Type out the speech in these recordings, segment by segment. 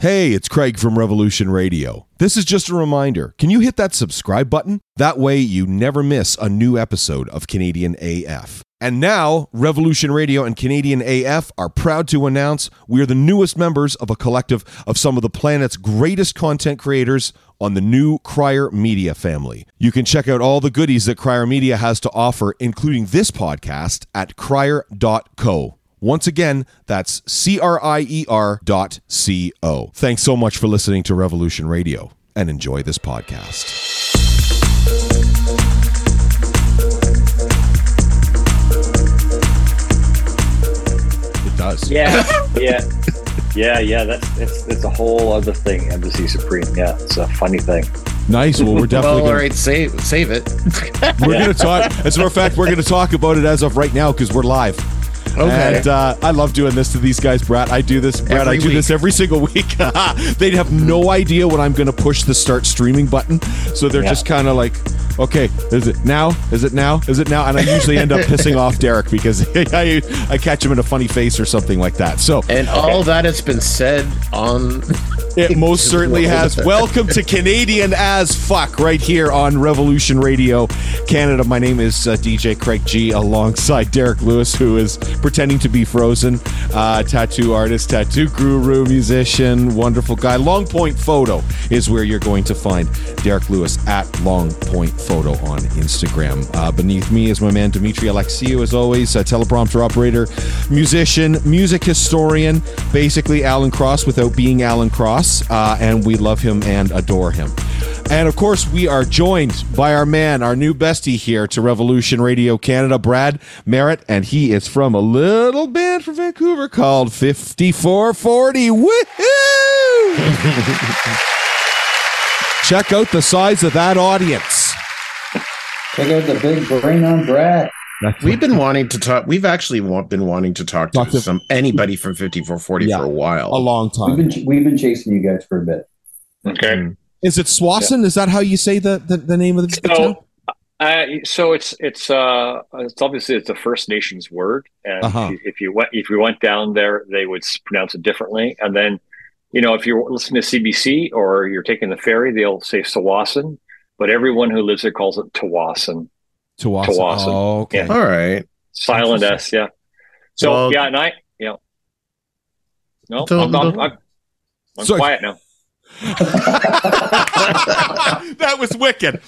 Hey, it's Craig from Revolution Radio. This is just a reminder. Can you hit that subscribe button? That way you never miss a new episode of Canadian AF. And now, Revolution Radio and Canadian AF are proud to announce we are the newest members of a collective of some of the planet's greatest content creators on the new Crier Media family. You can check out all the goodies that Crier Media has to offer, including this podcast, at crier.co. Once again, that's C R I E R dot C O. Thanks so much for listening to Revolution Radio and enjoy this podcast. It does. Yeah, yeah, yeah, yeah. That's it's it's a whole other thing. Embassy Supreme. Yeah, it's a funny thing. Nice. Well, we're definitely Well, all gonna, right, save save it. we're going to talk. As a matter of fact, we're going to talk about it as of right now because we're live. Okay. And uh, I love doing this to these guys, Brad. I do this, Brad. I Every do this every single week. They'd have no idea when I'm going to push the start streaming button, so they're Yeah. just kind of like, "Okay, is it now? Is it now? Is it now?" And I usually end up pissing off Derek because I, I catch him in a funny face or something like that. So and all that has been said on. it most certainly has. Welcome to Canadian as fuck right here on Revolution Radio Canada. My name is uh, DJ Craig G alongside Derek Lewis, who is pretending to be Frozen, uh, tattoo artist, tattoo guru, musician, wonderful guy. Long Point Photo is where you're going to find Derek Lewis at Long Point Photo on Instagram. Uh, beneath me is my man Dimitri Alexiou, as always, a teleprompter operator, musician, music historian, basically Alan Cross without being Alan Cross, uh, and we love him and adore him. And of course, we are joined by our man, our new bestie here to Revolution Radio Canada, Brad Merritt, and he is from a little band from Vancouver called 54-40. Woohoo! Check out the size of that audience. Check out the big brain on Brad. We've been wanting to talk. We've actually been wanting to talk to Talk to- some anybody from 54-40 Yeah. for a while. a long We've time. been we've been chasing you guys for a bit. Okay. Mm. Is it Swanson? Is that how you say the, the, the name of the, the town? So, uh, so it's it's uh it's obviously it's a First Nations word, and Uh-huh. if, you, if you went if you went down there, they would pronounce it differently. And then, you know, if you're listening to CBC or you're taking the ferry, they'll say Sawasan, but everyone who lives there calls it Tawasan. Tawasan. Tawasan. Oh, okay. Yeah. All right. Silent S, yeah. So Well- yeah, and I, you know, no, I'm, I'm, I'm, I'm Sorry. quiet now. that was wicked.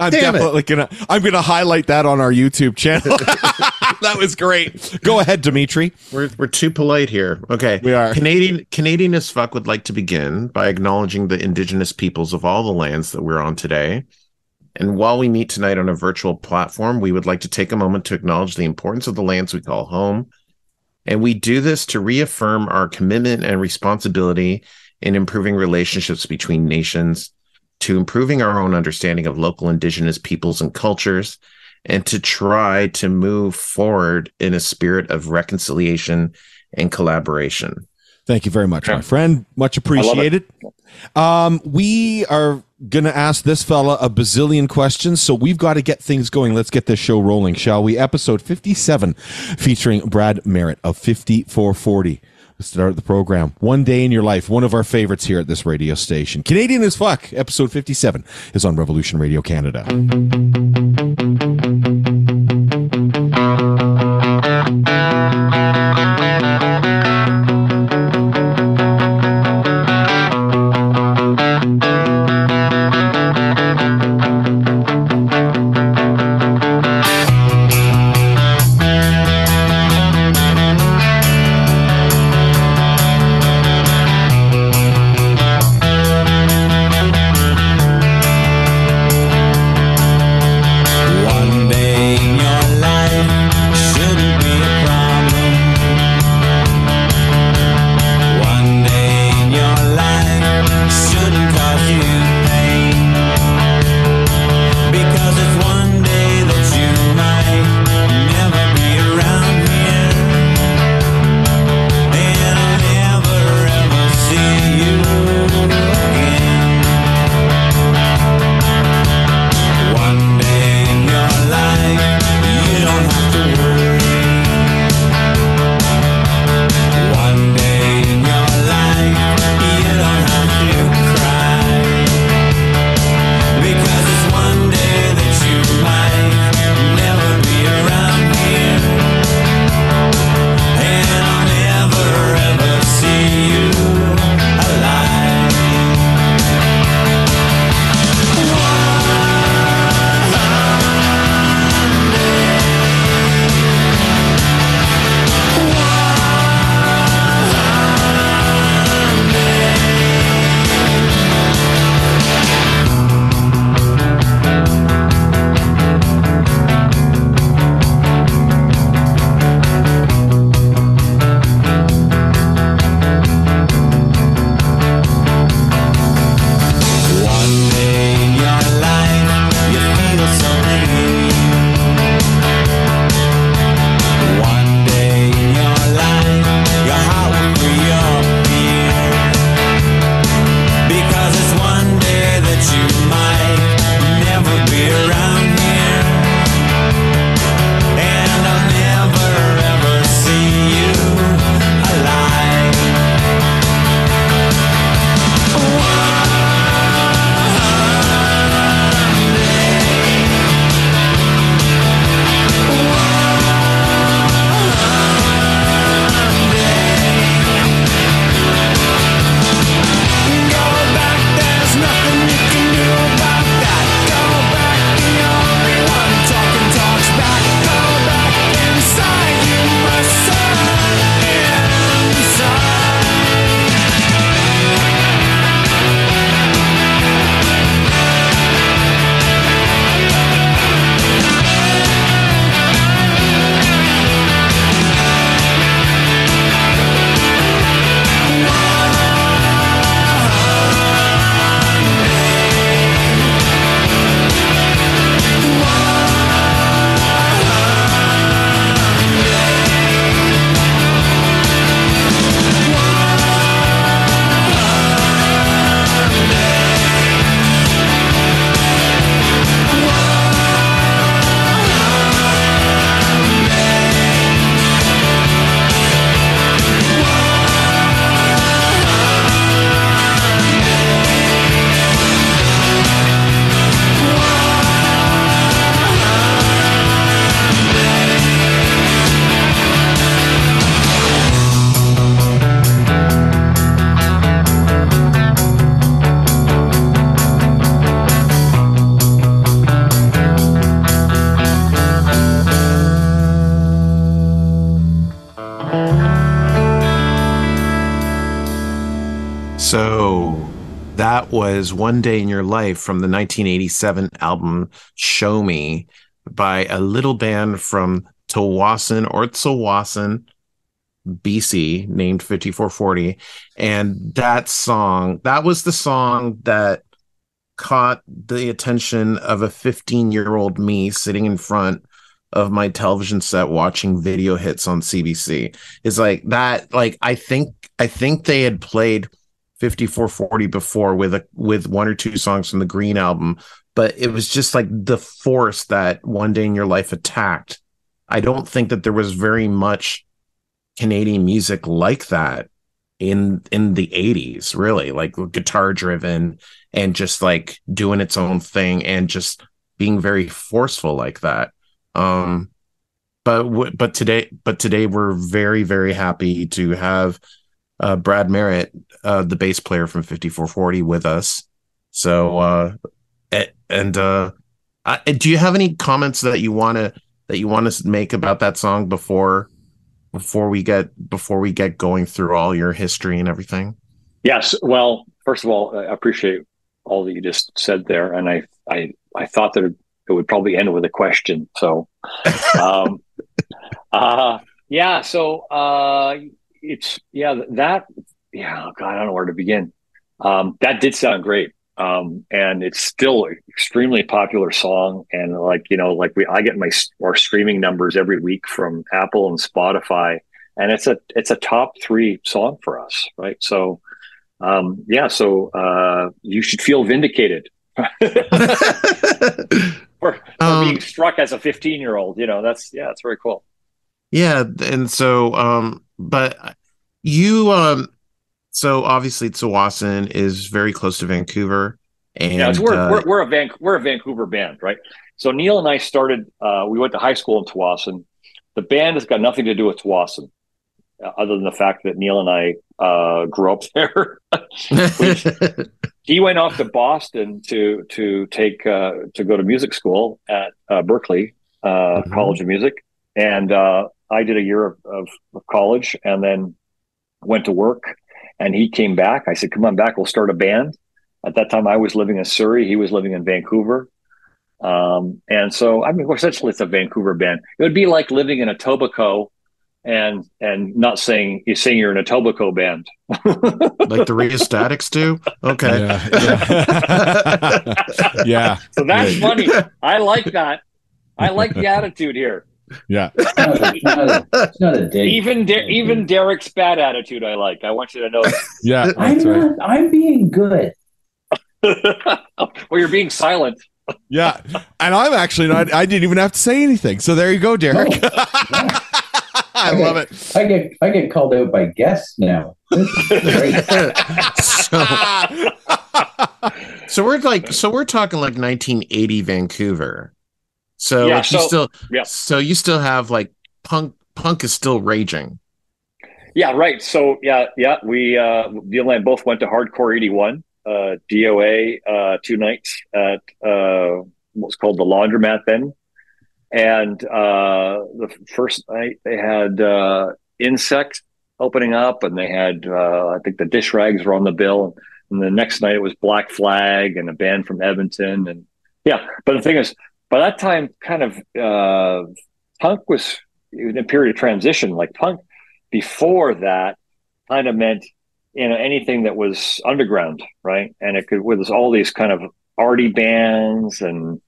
I'm Damn it. definitely gonna I'm gonna highlight that on our YouTube channel. that was great. Go ahead, Dimitri. We're we're too polite here. Okay. We are. Canadian Canadian as fuck would like to begin by acknowledging the indigenous peoples of all the lands that we're on today. And while we meet tonight on a virtual platform, we would like to take a moment to acknowledge the importance of the lands we call home. And we do this to reaffirm our commitment and responsibility in improving relationships between nations, to improving our own understanding of local indigenous peoples and cultures, and to try to move forward in a spirit of reconciliation and collaboration. Thank you very much, my friend. Much appreciated. Um, we are gonna ask this fella a bazillion questions, so we've got to get things going. Let's get this show rolling, shall we? Episode 57, featuring Brad Merritt of 54-40. Start the program. One day in your life, one of our favorites here at this radio station. Canadian as fuck, episode 57 is on Revolution Radio Canada. Was One Day in Your Life from the 1987 album Show Me by a little band from Tsawwassen or Tsawwassen, BC, named 54-40. And that song, that was the song that caught the attention of a 15 year old me sitting in front of my television set watching video hits on CBC. Is like that, like, I think, I think they had played 54-40 before with a with one or two songs from the Green album, but it was just like the force that One Day in Your Life attacked. I don't think that there was very much Canadian music like that in in the 80s, really, like guitar driven and just like doing its own thing and just being very forceful like that. Um but but today but today we're very very happy to have uh, Brad Merritt, uh, the bass player from 54-40, with us. So, uh, and uh, I, do you have any comments that you want to that you want to make about that song before before we get before we get going through all your history and everything? Yes. Well, first of all, I appreciate all that you just said there, and I I I thought that it would probably end with a question. So, um, uh, yeah. So, uh, it's yeah that yeah oh God I don't know where to begin. Um, that did sound great, um, and it's still an extremely popular song. And like you know, like we I get my our streaming numbers every week from Apple and Spotify, and it's a it's a top three song for us, right? So um, yeah, so uh, you should feel vindicated. for, for um, being struck as a 15 year old you know that's yeah that's very cool yeah and so um but you um so obviously Tsawwassen is very close to Vancouver. And yeah, we're, uh, we're, we're a Van, we're a Vancouver band, right? So Neil and I started. Uh, we went to high school in Tsawwassen. The band has got nothing to do with Tsawwassen, uh, other than the fact that Neil and I uh, grew up there. he went off to Boston to to take uh, to go to music school at uh, Berklee mm-hmm. College of Music, and I did a year of, of, of college, and then went to work and he came back. I said, come on back. We'll start a band. At that time, I was living in Surrey. He was living in Vancouver. Um, and so, I mean, essentially, it's a Vancouver band. It would be like living in a Etobicoke and and not saying you're saying you're in a Etobicoke band, like the Rheostatics do. Okay, yeah, yeah. yeah. So that's funny. I like that. I like the attitude here. Yeah. it's, not a, it's not a dig. Even De- even Derek's bad attitude, I like. I want you to know that. yeah, I'm not. I'm being good. well, you're being silent. Yeah, and I'm actually not. I didn't even have to say anything. So there you go, Derek. Oh, yeah. I, I get, love it. I get I get called out by guests now. so, so we're like, so we're talking like 1980 Vancouver. So yeah, like so, you still yeah. so you still have like punk punk is still raging. Yeah, right. So yeah, yeah, we uh Neil and both went to Hardcore 81, uh DOA uh two nights at uh what's called the laundromat then. And uh the first night they had uh insect opening up and they had uh I think the Dishrags were on the bill and the next night it was Black Flag and a band from Edmonton and yeah, but the thing is by that time, kind of uh, punk was in a period of transition. Like punk before that kind of meant you know anything that was underground, right? And it could with all these kind of arty bands and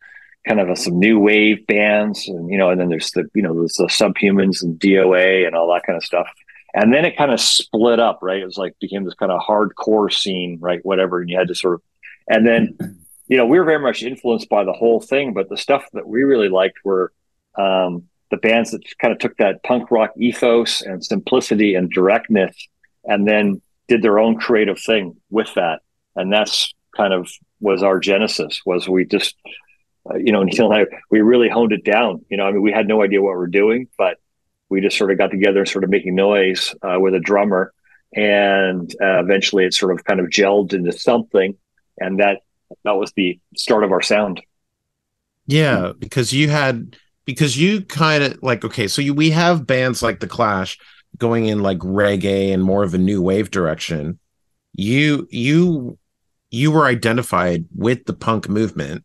kind of a, some new wave bands, and you know, and then there's the you know there's the Subhumans and DOA and all that kind of stuff. And then it kind of split up, right? It was like became this kind of hardcore scene, right? Whatever, and you had to sort of, and then you know, we were very much influenced by the whole thing, but the stuff that we really liked were um, the bands that kind of took that punk rock ethos and simplicity and directness and then did their own creative thing with that. And that's kind of was our genesis was we just, uh, you know, and I, we really honed it down. You know, I mean, we had no idea what we are doing, but we just sort of got together and sort of making noise uh, with a drummer. And uh, eventually it sort of kind of gelled into something. And that that was the start of our sound. Yeah, because you had because you kind of like okay, so you, we have bands like the Clash going in like reggae and more of a new wave direction. you you you were identified with the punk movement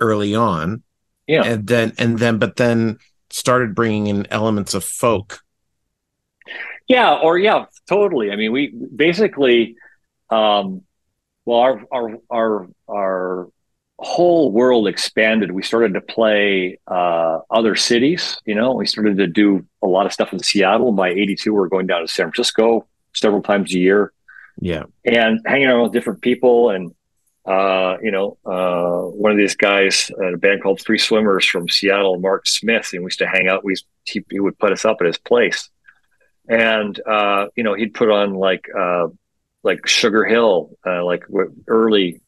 early on Yeah. and then and then but then started bringing in elements of folk Yeah, or yeah, totally. I mean, we basically, um, well, our our our our whole world expanded. We started to play uh, other cities. You know, we started to do a lot of stuff in Seattle. By '82, we are going down to San Francisco several times a year yeah and hanging out with different people. And uh, you know, uh, one of these guys, uh, a band called Three Swimmers from Seattle, Mark Smith, and we used to hang out. We he, he would put us up at his place, and uh, you know, he'd put on like uh, like Sugar Hill, uh, like early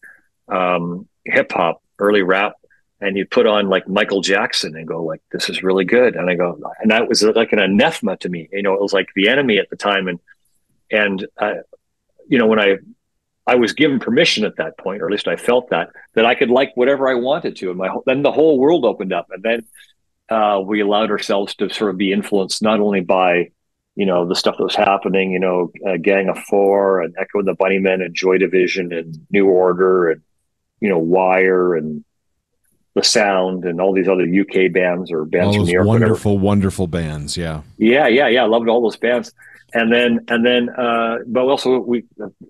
um, hip hop, early rap. And he'd put on like Michael Jackson and go like, "This is really good." And I go, and that was like an anathema to me. You know, it was like the enemy at the time. And and uh, you know, when I I was given permission at that point, or at least I felt that that I could like whatever I wanted to, and my then the whole world opened up, and then uh, we allowed ourselves to sort of be influenced not only by you know the stuff that was happening, you know, uh, Gang of Four and Echo and the Bunnymen and Joy Division and New Order and you know Wire and the Sound and all these other UK bands or bands All from New York, whatever. wonderful, wonderful bands. Yeah. Yeah, yeah, yeah. I loved all those bands. And then, and then, uh, but also we,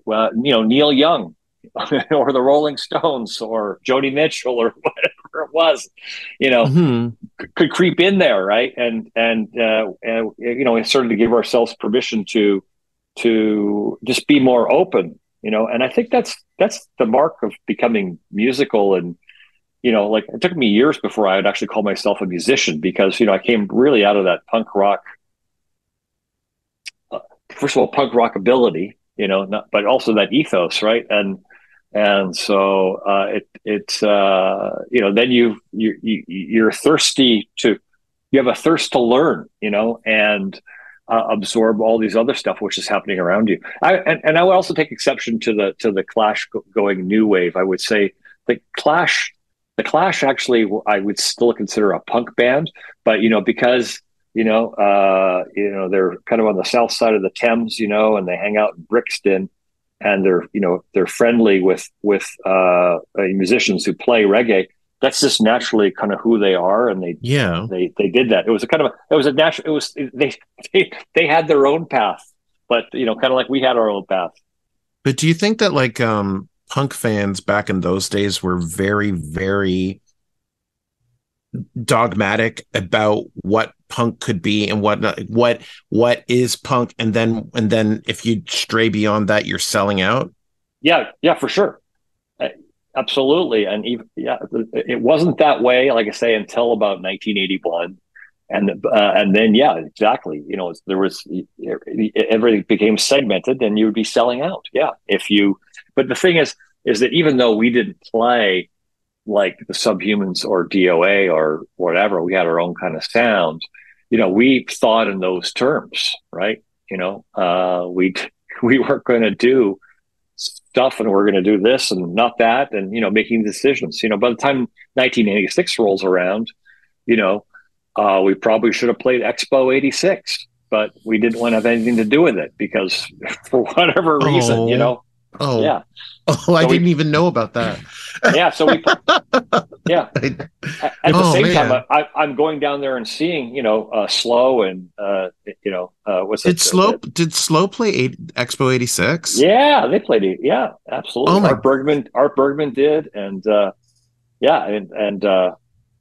well, you know, Neil Young or the Rolling Stones or Joni Mitchell or whatever it was, you know, Mhm. c- could creep in there, right? And and uh, and you know, we started to give ourselves permission to to just be more open, you know. And I think that's that's the mark of becoming musical and you know, like it took me years before I would actually call myself a musician because you know I came really out of that punk rock. uh, First of all, punk rock ability, you know, not, but also that ethos, right? And and so uh, it it's uh, you know then you you you you're thirsty to you have a thirst to learn, you know, and uh, absorb all these other stuff which is happening around you. I and, and I would also take exception to the to the Clash going new wave. I would say the Clash the Clash actually I would still consider a punk band, but you know because you know uh, you know they're kind of on the south side of the Thames, you know, and they hang out in Brixton, and they're you know they're friendly with with uh, uh, musicians who play reggae. That's just naturally kind of who they are, and they yeah they they did that. It was a kind of a, it was a natural. It was they they they had their own path, but you know, kind of like we had our own path. But do you think that like um punk fans back in those days were very very dogmatic about what punk could be and what not, what what is punk and then and then if you stray beyond that you're selling out? Yeah, yeah, for sure, absolutely. And even yeah, it wasn't that way. Like I say, until about 1981. And uh, and then yeah, exactly. You know, there was everything became segmented, and you would be selling out. Yeah, if you. But the thing is, is that even though we didn't play like the Subhumans or DOA or whatever, we had our own kind of sound. You know, we thought in those terms, right? You know, uh, we we weren't going to do stuff, and we're going to do this and not that, and you know, making decisions. You know, by the time 1986 rolls around, you know, uh, we probably should have played Expo 86, but we didn't want to have anything to do with it because for whatever reason, Oh. you know, Oh, yeah, Oh, I we- didn't even know about that. yeah. So we, yeah. I- At at the Oh, same man. time, I, I'm going down there and seeing, you know, uh, Slow and, uh, you know, uh, what's did it? Slow did Slow play eight, Expo 86? Yeah, they played it. Yeah, absolutely. Oh my- Art Bergman, Art Bergman did, and uh, yeah, and and uh,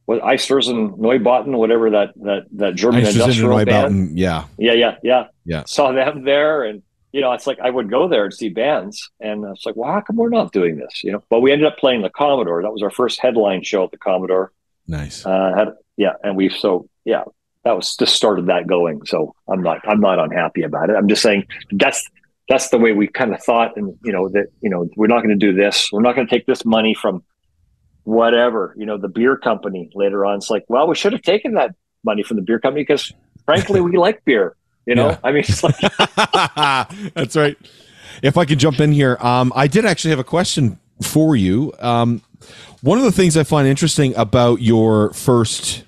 what Einstürzende and Neubauten, whatever that that that German Einstürzende industrial band. Yeah. Yeah, yeah, yeah, Yeah. Saw them there, and you know, it's like I would go there and see bands, and it's like, well, how come we're not doing this? You know, but we ended up playing the Commodore. That was our first headline show at the Commodore. Nice. Uh, had, yeah, and we so yeah, that was just started that going. So I'm not I'm not unhappy about it. I'm just saying that's that's the way we kind of thought, and you know that you know we're not going to do this. We're not going to take this money from whatever you know the beer company later on. It's like, well, we should have taken that money from the beer company because frankly, we like beer. You know, Yeah. I mean, it's like That's right. If I could jump in here, um, I did actually have a question for you. Um, one of the things I find interesting about your first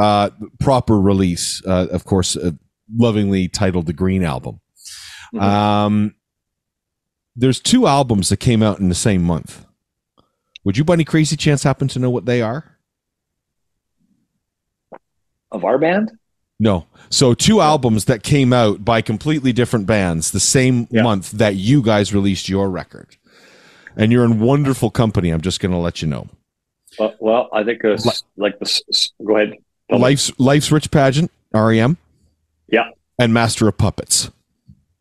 uh, proper release, uh, of course, uh, lovingly titled the Green Album, Mhm. um, there's two albums that came out in the same month. Would you, by any crazy chance, happen to know what they are? Of our band? No. So two albums that came out by completely different bands the same Yeah. month that you guys released your record. And you're in wonderful company. I'm just going to let you know. Uh, well, I think uh, Li- like this. Go ahead. Tell me. Life's Life's Rich Pageant, REM. Yeah. And Master of Puppets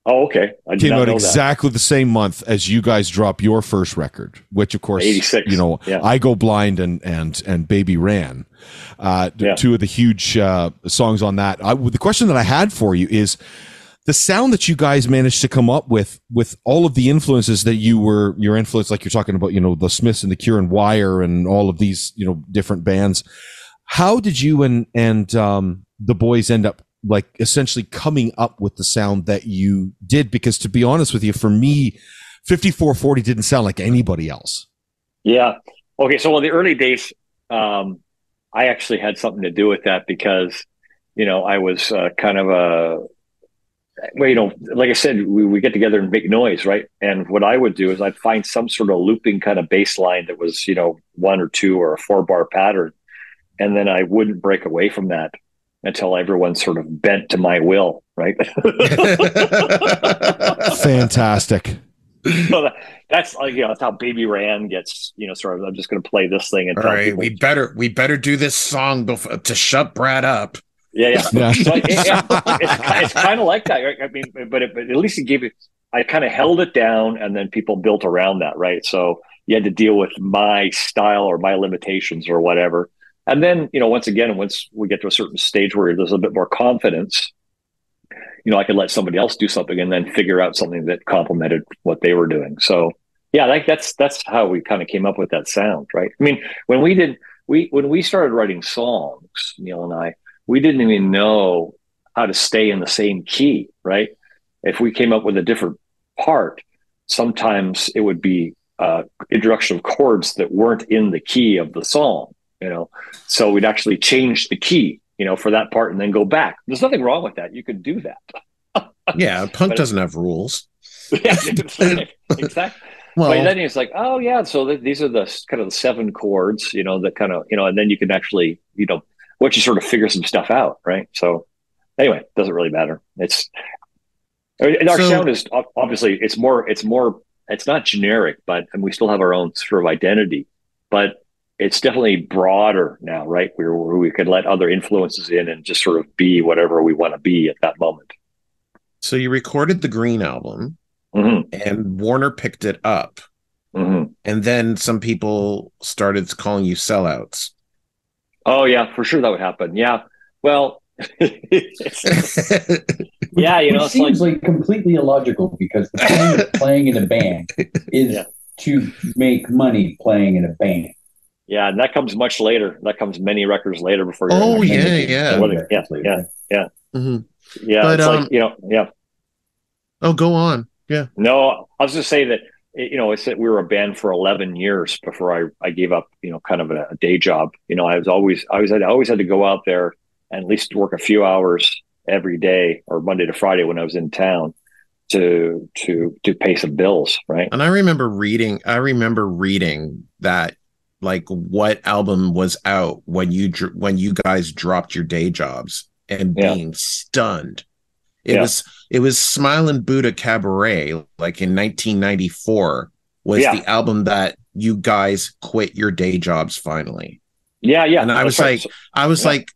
Oh, okay. I came out exactly the same month as you guys dropped your first record, which of course, 86. you know, Yeah. I Go Blind and and and Baby Ran, uh, Yeah. two of the huge uh, songs on that. I, the question that I had for you is the sound that you guys managed to come up with with all of the influences that you were your influence, like you're talking about, you know, the Smiths and the Cure and Wire and all of these, you know, different bands. How did you and and um, the boys end up like essentially coming up with the sound that you did? Because to be honest with you, for me, 54-40 didn't sound like anybody else. Yeah. Okay. So, in the early days, um, I actually had something to do with that because, you know, I was uh, kind of a, well, you know, like I said, we, we get together and make noise, right? And what I would do is I'd find some sort of looping kind of bass line that was, you know, one or two or a four bar pattern. And then I wouldn't break away from that until everyone's sort of bent to my will, right? Fantastic. so that's like you know that's how Baby Ran gets you know sort of I'm just going to play this thing and All tell right, people we better we better do this song before to shut Brad up. yeah yeah, Yeah. So it- it- it's, it's kind of like that right? I mean but, it, but at least it gave it I kind of held it down and then people built around that right so you had to deal with my style or my limitations or whatever and then you know once again once we get to a certain stage where there's a bit more confidence you know I could let somebody else do something and then figure out something that complemented what they were doing. So yeah like that's that's how we kind of came up with that sound right? I mean when we did we when we started writing songs neil and i we didn't even know how to stay in the same key right? If we came up with a different part sometimes it would be uh introduction of chords that weren't in the key of the song you know? So we'd actually change the key you know for that part and then go back. There's nothing wrong with that. You could do that. Yeah, punk doesn't have rules. yeah, exactly. Well, but then it's like, oh yeah, so th- these are the kind of the seven chords, you know, that kind of, you know, and then you can actually, you know, once you sort of figure some stuff out, right? So anyway, doesn't really matter. It's and our So- sound is obviously it's more, it's more, it's not generic, but and we still have our own sort of identity, but it's definitely broader now, right? Where, where we can let other influences in and just sort of be whatever we want to be at that moment. so you recorded the Green album, hmm and Warner picked it up, hmm and then some people started calling you sellouts. Oh yeah, for sure that would happen. Yeah. Well, yeah, you know, Which it's like, seems like, completely illogical because the point of playing in a band is Yeah. to make money playing in a band. Yeah, and that comes much later. That comes many records later before. you're Oh, yeah, yeah, yeah. Well, yeah, yeah, Mhm. yeah. But, it's um, like you know, yeah. Oh, go on. Yeah. No, I was just say that you know, it's that we were a band for eleven years before I I gave up. You know, kind of a, a day job. You know, I was always I was I always had to go out there and at least work a few hours every day or Monday to Friday when I was in town to to to pay some bills. Right. And I remember reading. I remember reading that, like, what album was out when you dr- when you guys dropped your day jobs and Yeah. being stunned. It Yeah. was it was Smiling Buddha Cabaret, like in 1994, was Yeah. the album that you guys quit your day jobs finally. Yeah, yeah. And I was right. like, I was Yeah. like,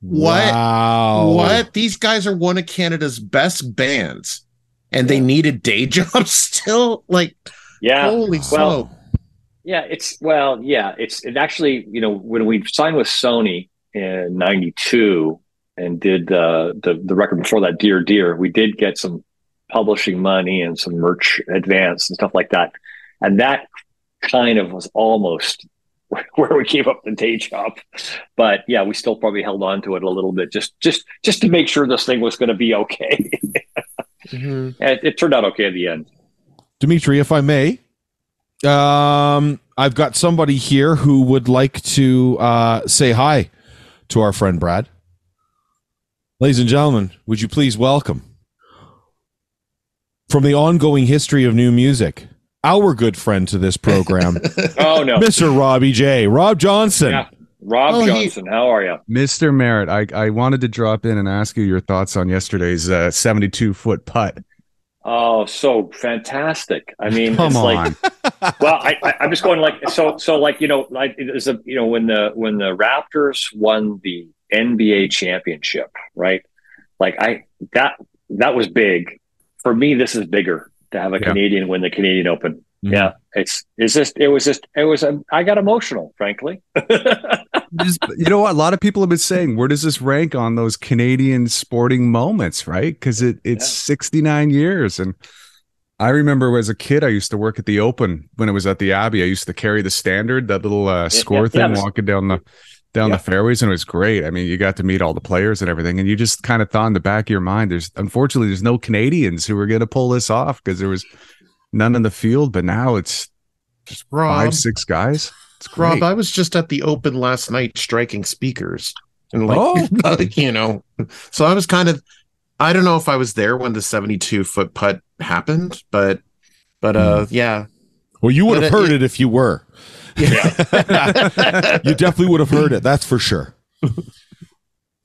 what? Wow. What? These guys are one of Canada's best bands, and they Yeah. needed day jobs still. Like, yeah. holy well, smoke! Yeah, it's well, yeah, it's it actually, you know, when we signed with Sony in '92 and did uh, the the record before that, Dear Dear, we did get some publishing money and some merch advance and stuff like that, and that kind of was almost where we gave up the day job. But yeah, we still probably held on to it a little bit, just just just to make sure this thing was going to be okay. Mhm. and it, it turned out okay at the end. Dimitri, if I may, um, I've got somebody here who would like to uh, say hi to our friend Brad. Ladies and gentlemen, would you please welcome from the ongoing history of new music, our good friend to this program, Oh no, Mr. Robbie J. Rob Johnson. Yeah. Rob Oh, he- Johnson, how are you? Mr. Merritt, I, I wanted to drop in and ask you your thoughts on yesterday's uh, 72 foot putt. Oh, so fantastic! I mean, Come it's on. like well, I, I I'm just going like so so like you know like it was a you know when the when the Raptors won the NBA championship, right? Like I that that was big for me. This is bigger to have a Yeah. Canadian win the Canadian Open. Mhm. Yeah, it's it's just it was just it was a, I got emotional, frankly. Just- you know what? A lot of people have been saying, where does this rank on those Canadian sporting moments, right? Because it, it's 69 years. And I remember as a kid, I used to work at the Open when it was at the Abbey. I used to carry the standard, that little uh, score yeah, thing, yeah. walking down the down Yeah. the fairways, and it was great. I mean, you got to meet all the players and everything, and you just kind of thought in the back of your mind, there's unfortunately there's no Canadians who are going to pull this off because there was none in the field, but now it's just Rob, five, six guys. It's great. Rob, I was just at the open last night striking speakers. And like, Oh. like, you know, so I was kind of I don't know if I was there when the 72 foot putt happened, but but uh yeah. Well, you would But have it- heard it if you were. Yeah. you definitely would have heard it. That's for sure.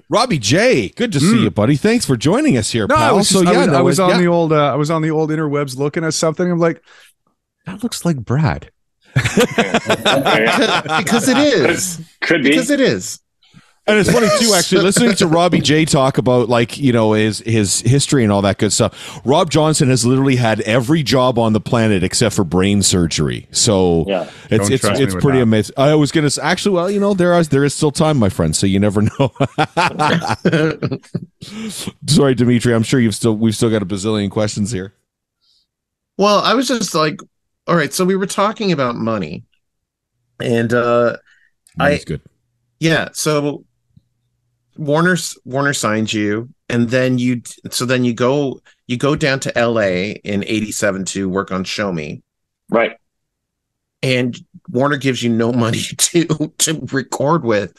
Robbie J, good to see Mm. you, buddy. Thanks for joining us here, No, pal. I was, just- so I yeah, was, no, I was it- on yeah. the old uh, I was on the old interwebs looking at something. I'm like, that looks like Brad. because it is. Could be. Because it is. And it's funny too, actually, listening to Robbie J talk about like you know his his history and all that good stuff. Rob Johnson has literally had every job on the planet except for brain surgery. So Yeah. it's Don't it's trust it's pretty that. amazing. I was gonna s- actually, well, you know, there is there is still time, my friend. So you never know. Sorry, Dimitri. I'm sure you've still we've still got a bazillion questions here. Well, I was just like, all right, so we were talking about money. And uh I- good. yeah, so Warner Warner signed you and then you so then you go you go down to LA in 87 to work on Show Me right. and Warner gives you no money to to record with.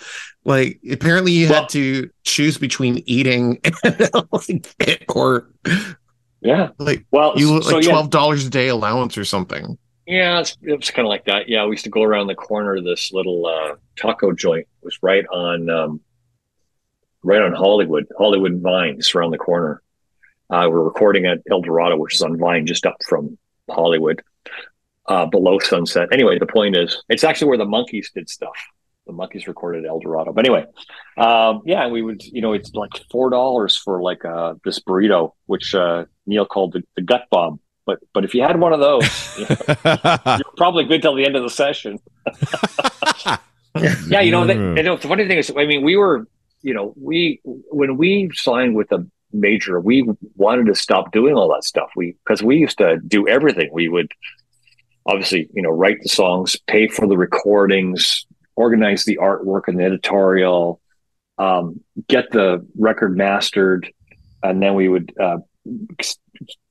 Like apparently you Well- had to choose between eating or Yeah. like Well, you so like twelve dollars a day allowance or something. Yeah, it's, it was kind of like that. Yeah, we used to go around the corner this little uh, taco joint. It was right on, um, right on Hollywood, Hollywood Vine, just around the corner. Uh, we're recording at El Dorado, which is on Vine, just up from Hollywood, uh, below Sunset. Anyway, the point is, it's actually where the Monkees did stuff. The Monkees recorded El Dorado. But anyway, um, yeah, we would, you know, it's like four dollars for like uh, this burrito, which uh, Neil called the, the gut bomb. But but if you had one of those, you know, you're probably good till the end of the session. yeah, you know, the, you know, the funny thing is, I mean, we were, you know, we when we signed with a major, we wanted to stop doing all that stuff. We because we used to do everything. We would obviously, you know, write the songs, pay for the recordings, organize the artwork and the editorial, um, get the record mastered, and then we would uh,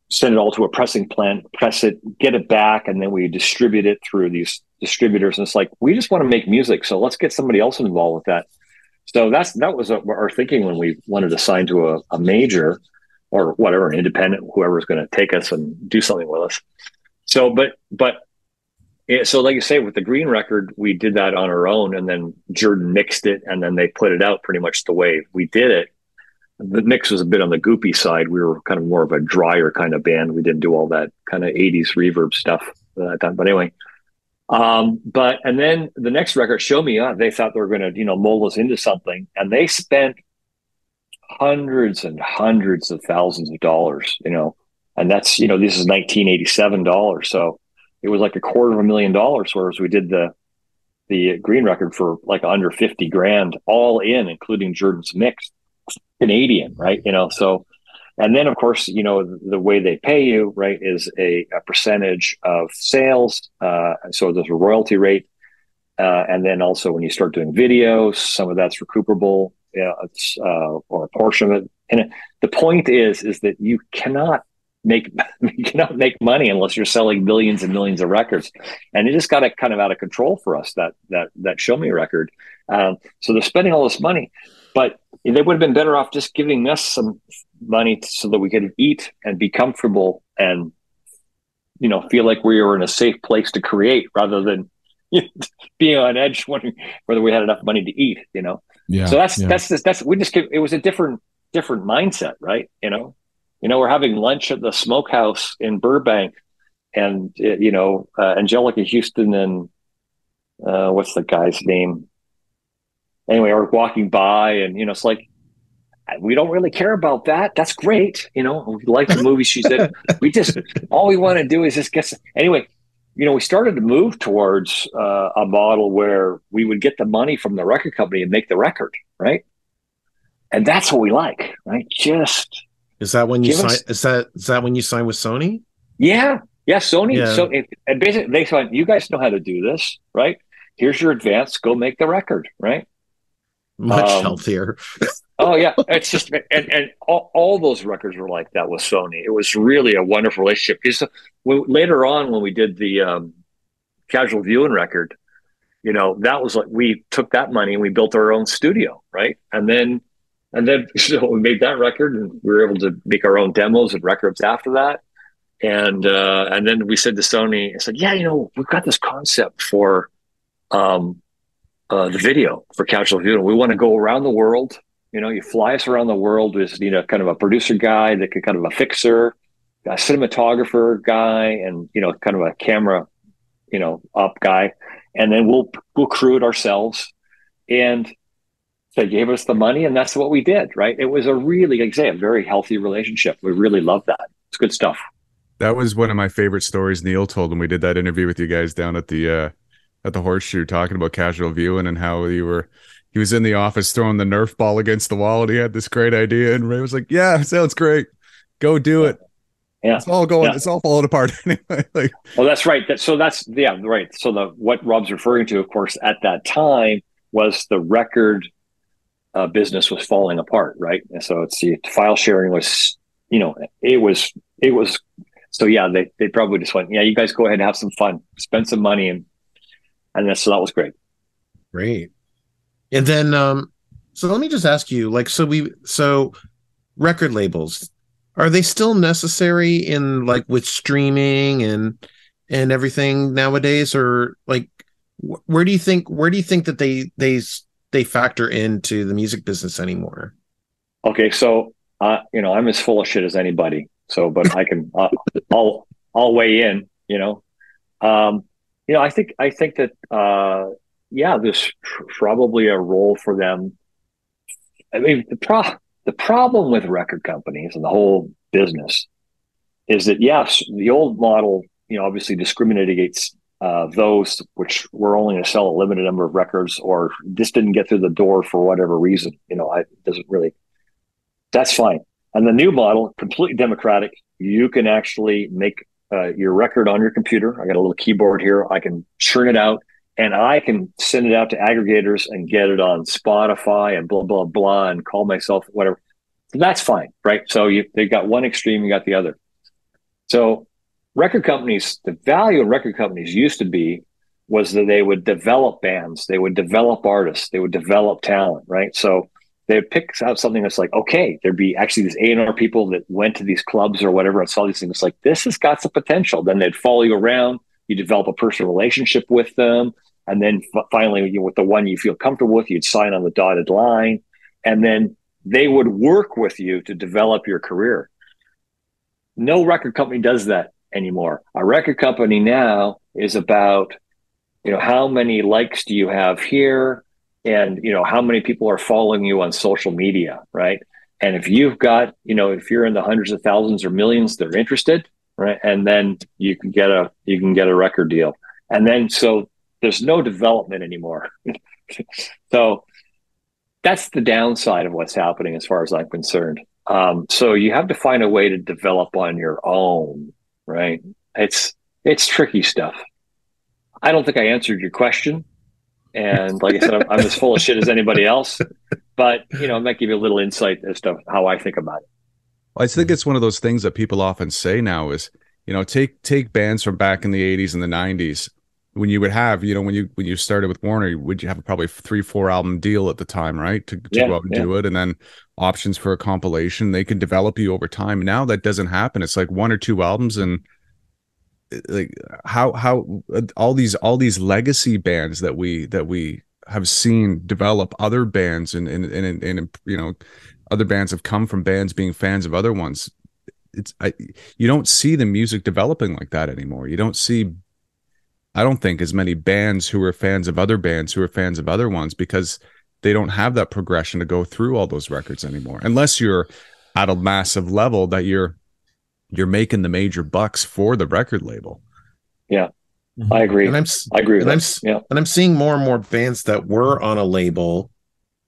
send it all to a pressing plant, press it, get it back, and then we distribute it through these distributors. And it's like we just want to make music, so let's get somebody else involved with that. So that's that was our thinking when we wanted to sign to a, a major or whatever, an independent, whoever's going to take us and do something with us. So, but but yeah, so like you say, with the Green record, we did that on our own, and then Jordan mixed it, and then they put it out pretty much the way we did it. The mix was a bit on the goopy side. We were kind of more of a drier kind of band. We didn't do all that kind of '80s reverb stuff at that. But anyway, um, but and then the next record, Show Me, uh, they thought they were going to, you know, mold us into something, and they spent hundreds and hundreds of thousands of dollars, you know, and that's, you know, this is 1987 dollars, so it was like a quarter of a million dollars, whereas we did the the Green record for like under 50 grand, all in, including Jordan's mix, Canadian, right? You know, so. And then, of course, you know the, the way they pay you, right, is a, a percentage of sales. Uh, so there's a royalty rate, uh, and then also when you start doing videos, some of that's recuperable, yeah, it's, uh, or a portion of it. And the point is, is that you cannot make you cannot make money unless you're selling millions and millions of records, and it just got it kind of out of control for us that that that Show Me record. Um, so they're spending all this money, but they would have been better off just giving us some money so that we could eat and be comfortable and you know feel like we were in a safe place to create rather than being on edge wondering whether we had enough money to eat you know Yeah. so that's yeah. that's that's that's we just it was a different different mindset right you know you know we're having lunch at the smokehouse in burbank and you know uh, Anjelica Huston and uh, what's the guy's name? Anyway we're walking by and you know it's like we don't really care about that. That's great. You know we like the movie she's in. We just all we want to do is just get anyway you know we started to move towards uh, a model where we would get the money from the record company and make the record right? And that's what we like right? Just Is that when you sign? us- Is that is that when you sign with Sony? yeah yeah sony Yeah. so it, and basically they thought you guys know how to do this right here's your advance go make the record right Much Um, healthier. Oh yeah, it's just and and all, all those records were like that with Sony. It was really a wonderful relationship. Because later on, when we did the um, Casual Viewing record, you know, that was like we took that money and we built our own studio, right? And then and then so we made that record and we were able to make our own demos and records after that. And uh, and then we said to Sony, I said, yeah, you know, we've got this concept for um, uh, the video for Casual Viewing. We want to go around the world you know, you fly us around the world with, you know, kind of a producer guy that could kind of a fixer, a cinematographer guy, and, you know, kind of a camera, you know, up guy. And then we'll, we'll crew it ourselves. And they gave us the money and that's what we did. Right. It was a really, like I say, a very healthy relationship. We really loved that. It's good stuff. That was one of my favorite stories Neil told when we did that interview with you guys down at the uh at the horseshoe talking about casual viewing and how you were he was in the office throwing the Nerf ball against the wall and he had this great idea and Ray was like, Yeah, sounds great. Go do it. Yeah. It's all going Yeah. it's all falling apart anyway. like Well, that's right. That, so that's, yeah, right. So the, what Rob's referring to, of course, at that time was the record uh, business was falling apart, right? And so it's the file sharing was, you know, it was, it was, so yeah, they, they probably just went, yeah, you guys go ahead and have some fun, spend some money. And, and so that was great. Great. And then um so let me just ask you like so we so record labels are they still necessary in like with streaming and and everything nowadays or like wh- where do you think where do you think that they they they factor into the music business anymore? Okay. So, uh, you know, I'm as full of shit as anybody. So, but I can, uh, I'll, I'll weigh in, you know, um, you know, I think, I think that, uh, yeah, there's pr- probably a role for them. I mean, the pro, the problem with record companies and the whole business is that yes, the old model, you know, obviously discriminated against uh, those which were only going to sell a limited number of records or just didn't get through the door for whatever reason. You know, I doesn't really. That's fine. And the new model, completely democratic. You can actually make uh, your record on your computer. I got a little keyboard here. I can churn it out, and I can send it out to aggregators and get it on Spotify and blah blah blah, and call myself whatever. That's fine, right? So you they got one extreme, you got the other. So record companies, the value of record companies used to be was that they would develop bands, they would develop artists, they would develop talent, right? So they would pick out something that's like, okay, there'd be actually these A&R people that went to these clubs or whatever and saw these things like, this has got some potential. Then they'd follow you around, you develop a personal relationship with them. And then f- finally, you, with the one you feel comfortable with, you'd sign on the dotted line. And then they would work with you to develop your career. No record company does that anymore. A record company now is about, you know, how many likes do you have here? And, you know, how many people are following you on social media, right? And if you've got, you know, if you're in the hundreds of thousands or millions that are interested, right? And then you can get a, you can get a record deal. And then, so there's no development anymore. so that's the downside of what's happening as far as I'm concerned. Um, so you have to find a way to develop on your own, right? It's it's tricky stuff. I don't think I answered your question, and like I said, I'm, I'm as full of shit as anybody else. But you know, it might give you a little insight as to how I think about it. I think it's one of those things that people often say now is, you know, take take bands from back in the 80s and the 90s when you would have, you know, when you when you started with Warner, would you have a probably three, four album deal at the time, right? To, to Yeah, go out and yeah. do it. And then options for a compilation. They can develop you over time. Now that doesn't happen. It's like one or two albums and uh, like how how uh, all these all these legacy bands that we that we have seen develop other bands and and and, and, and you know other bands have come from bands being fans of other ones it's I, you don't see the music developing like that anymore you don't see i don't think as many bands who are fans of other bands who are fans of other ones because they don't have that progression to go through all those records anymore unless you're at a massive level that you're you're making the major bucks for the record label. Yeah. I agree. And I'm I agree with and that. I'm yeah. and I'm seeing more and more bands that were on a label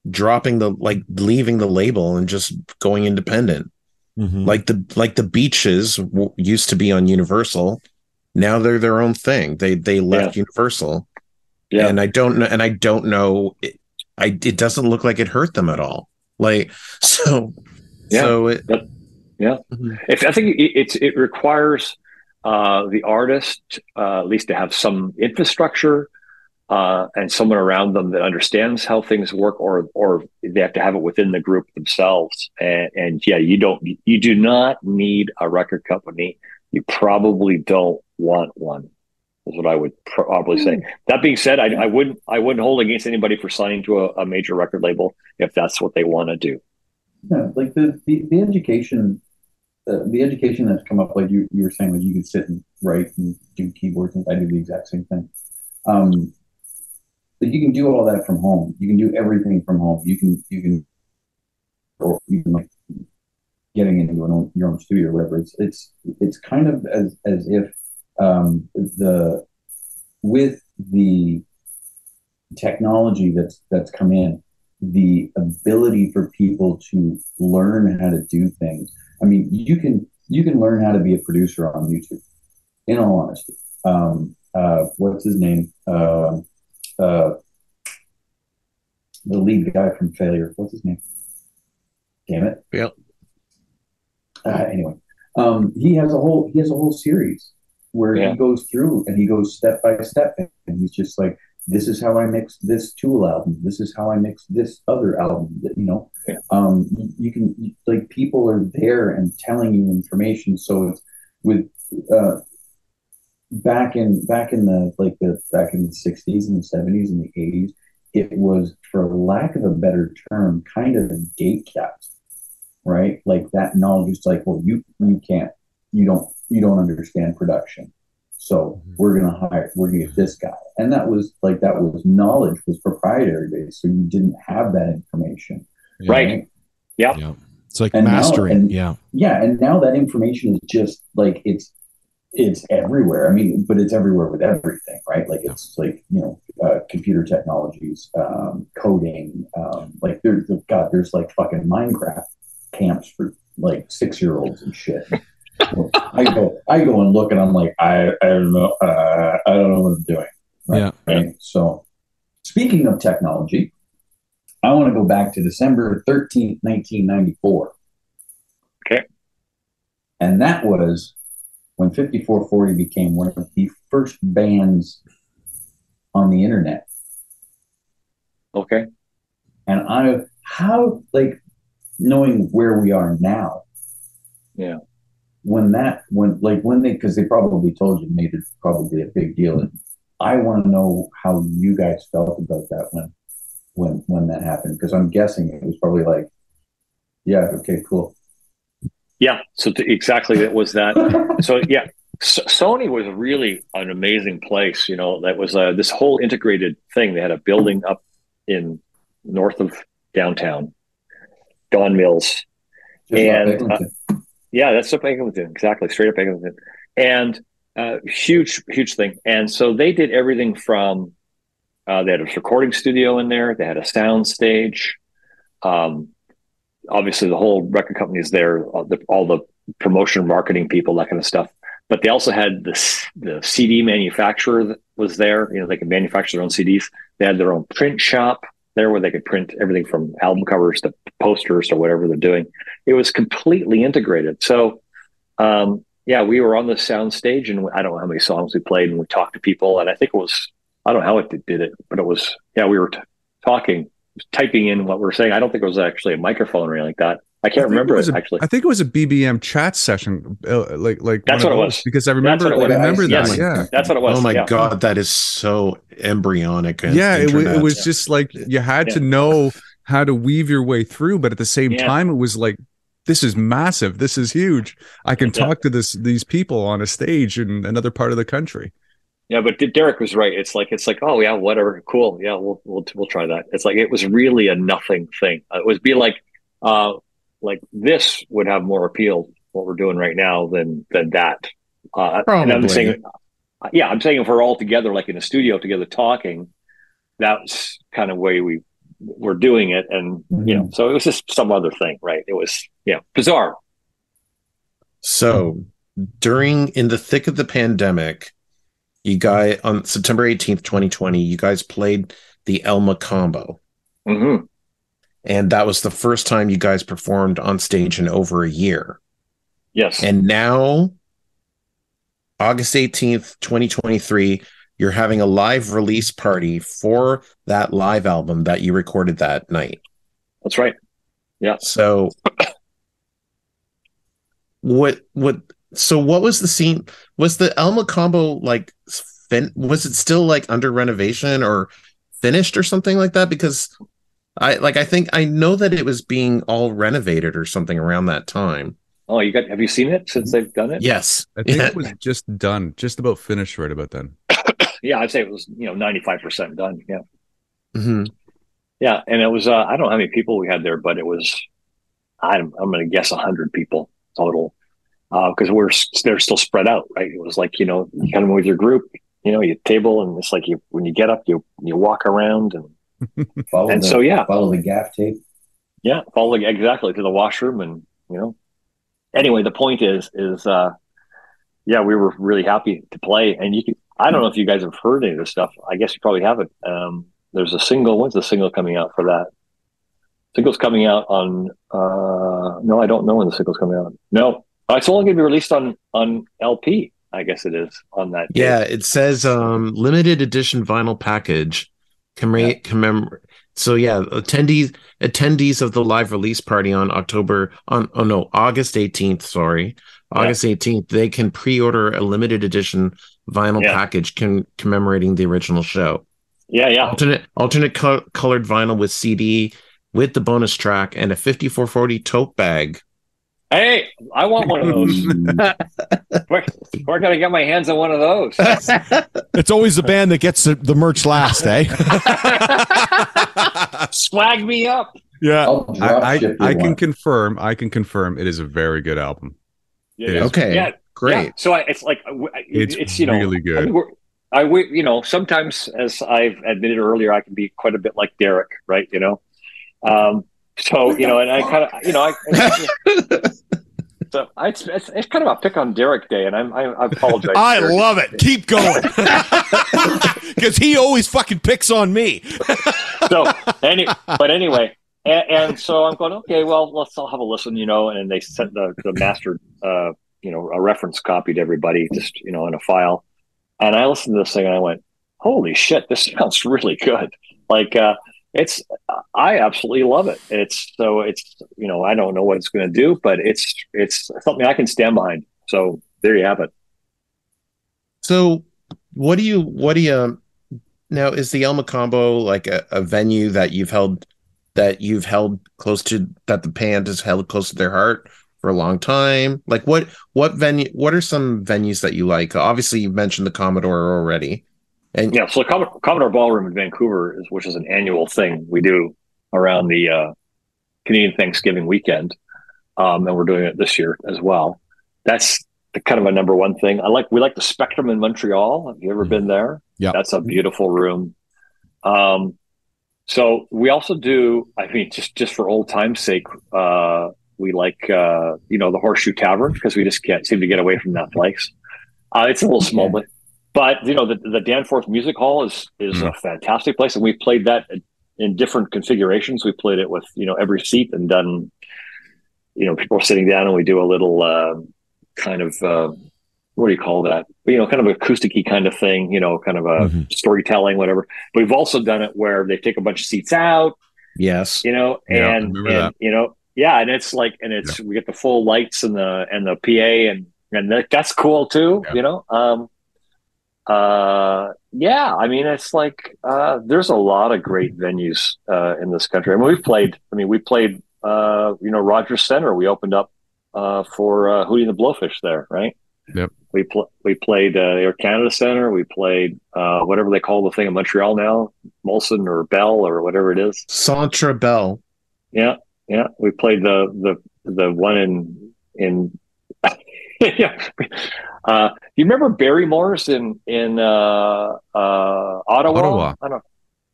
dropping the like leaving the label and just going independent. Mhm. Like the like the Beaches w- used to be on Universal. Now they're their own thing. They they left Universal. Yeah. And I don't know and I don't know it, I it doesn't look like it hurt them at all. Like so Yeah. so it, if I think it, it's it requires uh, the artist uh, at least to have some infrastructure uh, and someone around them that understands how things work, or or they have to have it within the group themselves. And, and yeah, you don't you do not need a record company. You probably don't want one. Is what I would probably say. That being said, I, I wouldn't I wouldn't hold against anybody for signing to a, a major record label if that's what they want to do. Yeah, like the, the, the education, uh, the education that's come up, like you, you were saying, like you can sit and write and do keyboards, and I do the exact same thing. Um, but you can do all that from home. You can do everything from home. You can, you can, or you can like getting into an own, your own studio or whatever. It's, it's, it's kind of as, as if, um, the, with the technology that's, that's come in, the ability for people to learn how to do things. I mean, you can you can learn how to be a producer on YouTube. In all honesty, um, uh, what's his name? Uh, uh, the lead guy from Failure. What's his name? Damn it. Yeah. Uh, anyway, um, he has a whole he has a whole series where Yeah. he goes through and he goes step by step, and he's just like, this is how I mix this Tool album. This is how I mix this other album. That you know, Yeah. um, you, can like people are there and telling you information. So it's with uh, back in back in the like the back in the sixties and the seventies and the eighties, it was for lack of a better term, kind of gate kept, right? Like that knowledge is like, well, you you can't, you don't you don't understand production. So we're gonna hire, we're gonna get this guy, and that was like that was knowledge was proprietary based, so you didn't have that information, Right. Yeah. Yeah. It's like And now- mastering. and- yeah. Yeah, and now that information is just like it's it's everywhere. I mean, but it's everywhere with everything, right? Like it's like you know, uh, computer technologies, um, coding, um, like there's God, there's like fucking Minecraft camps for like six year olds and shit. I go, I go and look, and I'm like, I, I don't know, uh, I don't know what I'm doing. Right? Yeah. Right. So, speaking of technology, I want to go back to December 13th, 1994. Okay. And that was when 54-40 became one of the first bands on the internet. Okay. And I, how, like, knowing where we are now. Yeah. When that, when, like, when they, because they probably told you, made it probably a big deal. And I want to know how you guys felt about that when, when, when that happened. Because I'm guessing it was probably like, yeah, okay, cool. Yeah. So exactly, it was that. so yeah, Sony was really an amazing place. You know, that was uh, this whole integrated thing. They had a building up in north of downtown, Don Mills. Just And, Eglinton. Yeah, that's up Eglinton, exactly, straight up Eglinton, and uh, huge, huge thing. And so they did everything from uh, they had a recording studio in there, they had a sound stage. Um, obviously, the whole record company is there, all the, all the promotion, marketing people, that kind of stuff. But they also had the the CD manufacturer that was there. You know, they could manufacture their own CDs. They had their own print shop there where they could print everything from album covers to posters or whatever they're doing. It was completely integrated. So, um, yeah, we were on the sound stage and I don't know how many songs we played and we talked to people. And I think it was, I don't know how it did, did it, but it was, yeah, we were t- talking typing in what we're saying. I don't think it was actually a microphone or anything like that. I can't I remember it, it a, actually. I think it was a BBM chat session, uh, like like that's what it was. Because I remember, I remember that. Yes. Yeah, that's what it was. Oh my yeah. god, that is so embryonic. Yeah, it, it, was yeah. just like you had to know how to weave your way through, but at the same time, it was like this is massive. This is huge. I can talk to this these people on a stage in another part of the country. Yeah, but Derek was right. It's like it's like oh yeah, whatever, cool. Yeah, we'll we'll we'll try that. It's like it was really a nothing thing. It was be like uh like this would have more appeal what we're doing right now than than that. Uh, and I'm saying, yeah, I'm saying if we're all together, like in a studio together talking, that's kind of way we were doing it, and mm-hmm. you know, so it was just some other thing, right? It was yeah, bizarre. So during in the thick of the pandemic, you guys on September 18th, 2020, you guys played the El Mocambo. Mm-hmm. And that was the first time you guys performed on stage in over a year. Yes. And now, August 18th, 2023, you're having a live release party for that live album that you recorded that night. That's right. Yeah. So, what, what, so what was the scene? Was the El Mocambo like, fin- was it still like under renovation or finished or something like that? Because I like I think I know that it was being all renovated or something around that time. Oh, you got have you seen it since they've done it? Yes. I think yeah. it was just done, just about finished right about then. yeah, I'd say it was, you know, 95% done. Yeah. Mm-hmm. Yeah. And it was, uh, I don't know how many people we had there, but it was, I'm, I'm going to guess 100 people total. Because uh, we're, they're still spread out, right? It was like, you know, you kind of with your group, you know, you table, and it's like you, when you get up, you, you walk around and, follow and the, so yeah, follow the gaff tape. Yeah, follow the, exactly to the washroom, and you know. Anyway, the point is, is uh, yeah, we were really happy to play, and you can. I don't know if you guys have heard any of this stuff. I guess you probably haven't. Um, there's a single. When's the single coming out for that? Single's coming out on. Uh, no, I don't know when the single's coming out. No, it's only going to be released on on LP. I guess it is on that. Yeah, it says um, limited edition vinyl package Commemorate, yeah. commemorate. So yeah, attendees attendees of the live release party on October on oh no August 18th. Sorry, August yeah. 18th. They can pre-order a limited edition vinyl yeah. package con- commemorating the original show. Yeah, yeah. Alternate alternate co- colored vinyl with CD with the bonus track and a 54-40 tote bag Hey, I want one of those. where, where can I get my hands on one of those? it's always the band that gets the, the merch last, eh? Swag me up. Yeah, I, I, I can confirm. I can confirm it is a very good album. Yeah, okay. Yeah, great. Yeah. So I, it's like it's, it's you know really good. I, mean, I you know sometimes as I've admitted earlier, I can be quite a bit like Derek, right? You know, um, so you know, and I kind of you know I. So I, it's, it's, it's, kind of a pick on Derek day, and I'm, I, I apologize. I love it. Keep going, because he always fucking picks on me. so, any, but anyway, and, and, so I'm going. Okay, well, let's all have a listen, you know. And they sent the the master, uh, you know, a reference copy to everybody, just you know, in a file. And I listened to this thing, and I went, "Holy shit, this sounds really good!" Like, uh, it's I absolutely love it. It's so it's you know I don't know what it's going to do, but it's it's something I can stand behind. So there you have it. So what do you what do you um, now is the El Mocambo like a, a venue that you've held that you've held close to that the band has held close to their heart for a long time? Like what what venue what are some venues that you like? Obviously you mentioned the Commodore already. And yeah, so Commodore, Commodore Ballroom in Vancouver is, which is an annual thing we do around the uh, Canadian Thanksgiving weekend, um, and we're doing it this year as well. That's the, kind of a number one thing. I like we like the Spectrum in Montreal. Have you ever mm-hmm. been there? Yeah, that's a beautiful room. Um, so we also do. I mean, just just for old time's sake, uh, we like uh, you know the Horseshoe Tavern because we just can't seem to get away from that place. Uh, it's a little small, but but you know, the, the Danforth Music Hall is is mm. a fantastic place, and we've played that in different configurations. We played it with you know every seat and done. You know, people are sitting down, and we do a little uh, kind of uh, what do you call that? You know, kind of acousticy kind of thing. You know, kind of a mm-hmm. storytelling, whatever. But we've also done it where they take a bunch of seats out, Yes. you know, Yeah, and, and you know, yeah, and it's like, and it's we get the full lights and the and the PA and and that, that's cool too, Yeah. you know. Um, uh, yeah, I mean, it's like uh, there's a lot of great venues uh, in this country. I mean, we've played. I mean, we played. Uh, you know, Rogers Center. We opened up uh, for uh, Hootie and the Blowfish there, right? Yep. We pl- we played uh, Air Canada Center. We played uh, whatever they call the thing in Montreal now, Molson or Bell or whatever it is. Centre Bell. Yeah, yeah. We played the the the one in in. yeah. Uh, you remember Barrymore's in in uh, uh, Ottawa? Ottawa. I don't.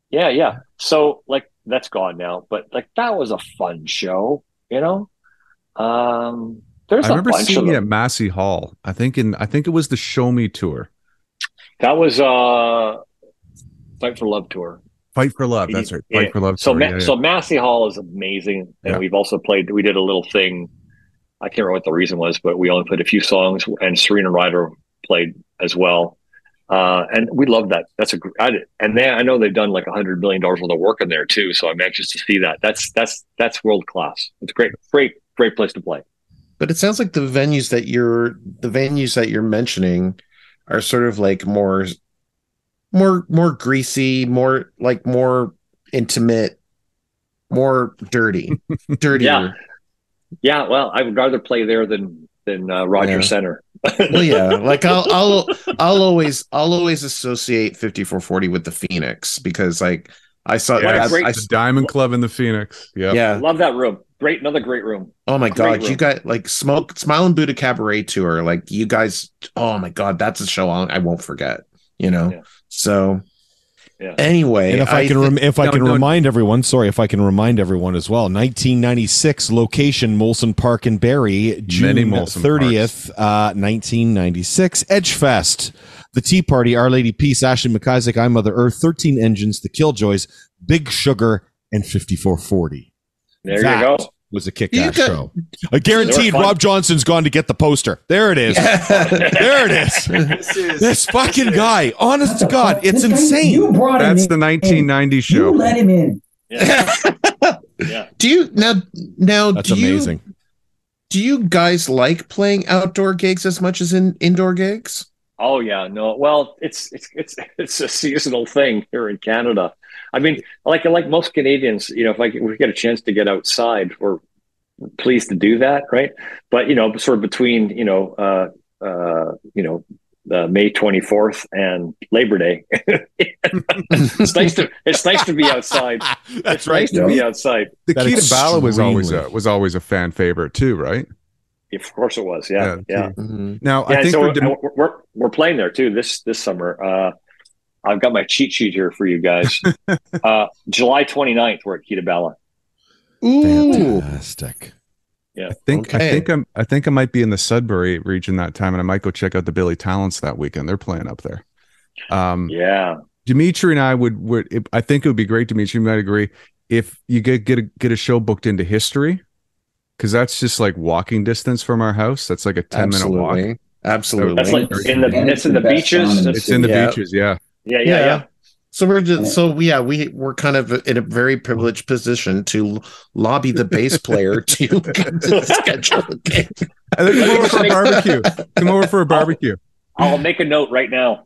Yeah, yeah. So like that's gone now, but like that was a fun show. You know, um, there's I a remember seeing it at. Massey Hall. I think in I think it was the Show Me tour. That was uh, Fight for Love tour. Fight for Love. That's right. Fight Yeah. for Love. So. Ma- Yeah, yeah. so Massey Hall is amazing, and we've also played. We did a little thing. I can't remember what the reason was, but we only played a few songs, and Serena Ryder played as well. Uh, and we love that. That's a I, and then I know they've done like a hundred million dollars worth of work in there too. So I'm anxious to see that. That's that's that's world class. It's great, great, great place to play. But it sounds like the venues that you're the venues that you're mentioning are sort of like more more more greasy, more like more intimate, more dirty. Dirtier. Yeah. Yeah, well, I would rather play there than than uh, Rogers Yeah. Center. well yeah like i'll i'll i'll always i'll always associate 54-40 with the phoenix because like i saw Yeah, What a I- great- I- the Diamond Club in the Phoenix. Yeah. yeah Love that room. Great, another great room. oh my Great god room. you got like smoke Smilin' Buddha Cabaret tour like you guys oh my god that's a show I'll, i won't forget you know Yeah. so Yeah. anyway And if I, can, rem- if I No, can no. remind everyone, sorry, if I can remind everyone as well, 1996 location Molson Park in Barrie, June 30th, uh, 1996 Edgefest, the Tea Party, Our Lady Peace, Ashley MacIsaac, I Mother Earth, 13 Engines, The Killjoys, Big Sugar, and 54-40. There That you go. Was a kick ass show. I guaranteed. Rob Johnson's gone to get the poster. There it is. There it is. this fucking guy. Honest to God, it's This guy- insane. You brought That's him the in. 1990 You show. let him in. Yeah. yeah. do you now now That's do you amazing. do you guys like playing outdoor gigs as much as in indoor gigs Oh yeah, no. Well, it's it's it's it's a seasonal thing here in Canada. I mean, like like most Canadians, you know, if I if we get a chance to get outside, we're pleased to do that, right? But you know, sort of between you know, uh, uh, you know, uh, May twenty fourth and Labor Day, it's nice to it's nice to be outside. That's It's nice to be outside. The That to Bala was always a was always a fan favorite too, right? Of course, it was. Yeah, Yeah, yeah. Mhm. Now I think so for Dim- uh, we're, we're we're playing there too this this summer. Uh, I've got my cheat sheet here for you guys. uh, July 29th, we're at Kee to Bala. Ooh. Fantastic. I think I think I'm I think I might be in the Sudbury region that time, and I might go check out the Billy Talents that weekend. They're playing up there. Um, Yeah, Dimitri and I would would it, I think it would be great. Dimitri you might agree if you get get a, get a show booked into history because that's just like walking distance from our house. That's like a ten minute walk. Absolutely. Absolutely. that's like in the And it's in the the beaches. sound in the It's- It's in the Yeah. beaches. Yeah. Yeah, yeah, yeah. So we're just, so yeah we we're kind of in a very privileged position to lobby the bass player to, to schedule a gig. And then come over for a barbecue. Come over for a barbecue. I'll make a note right now.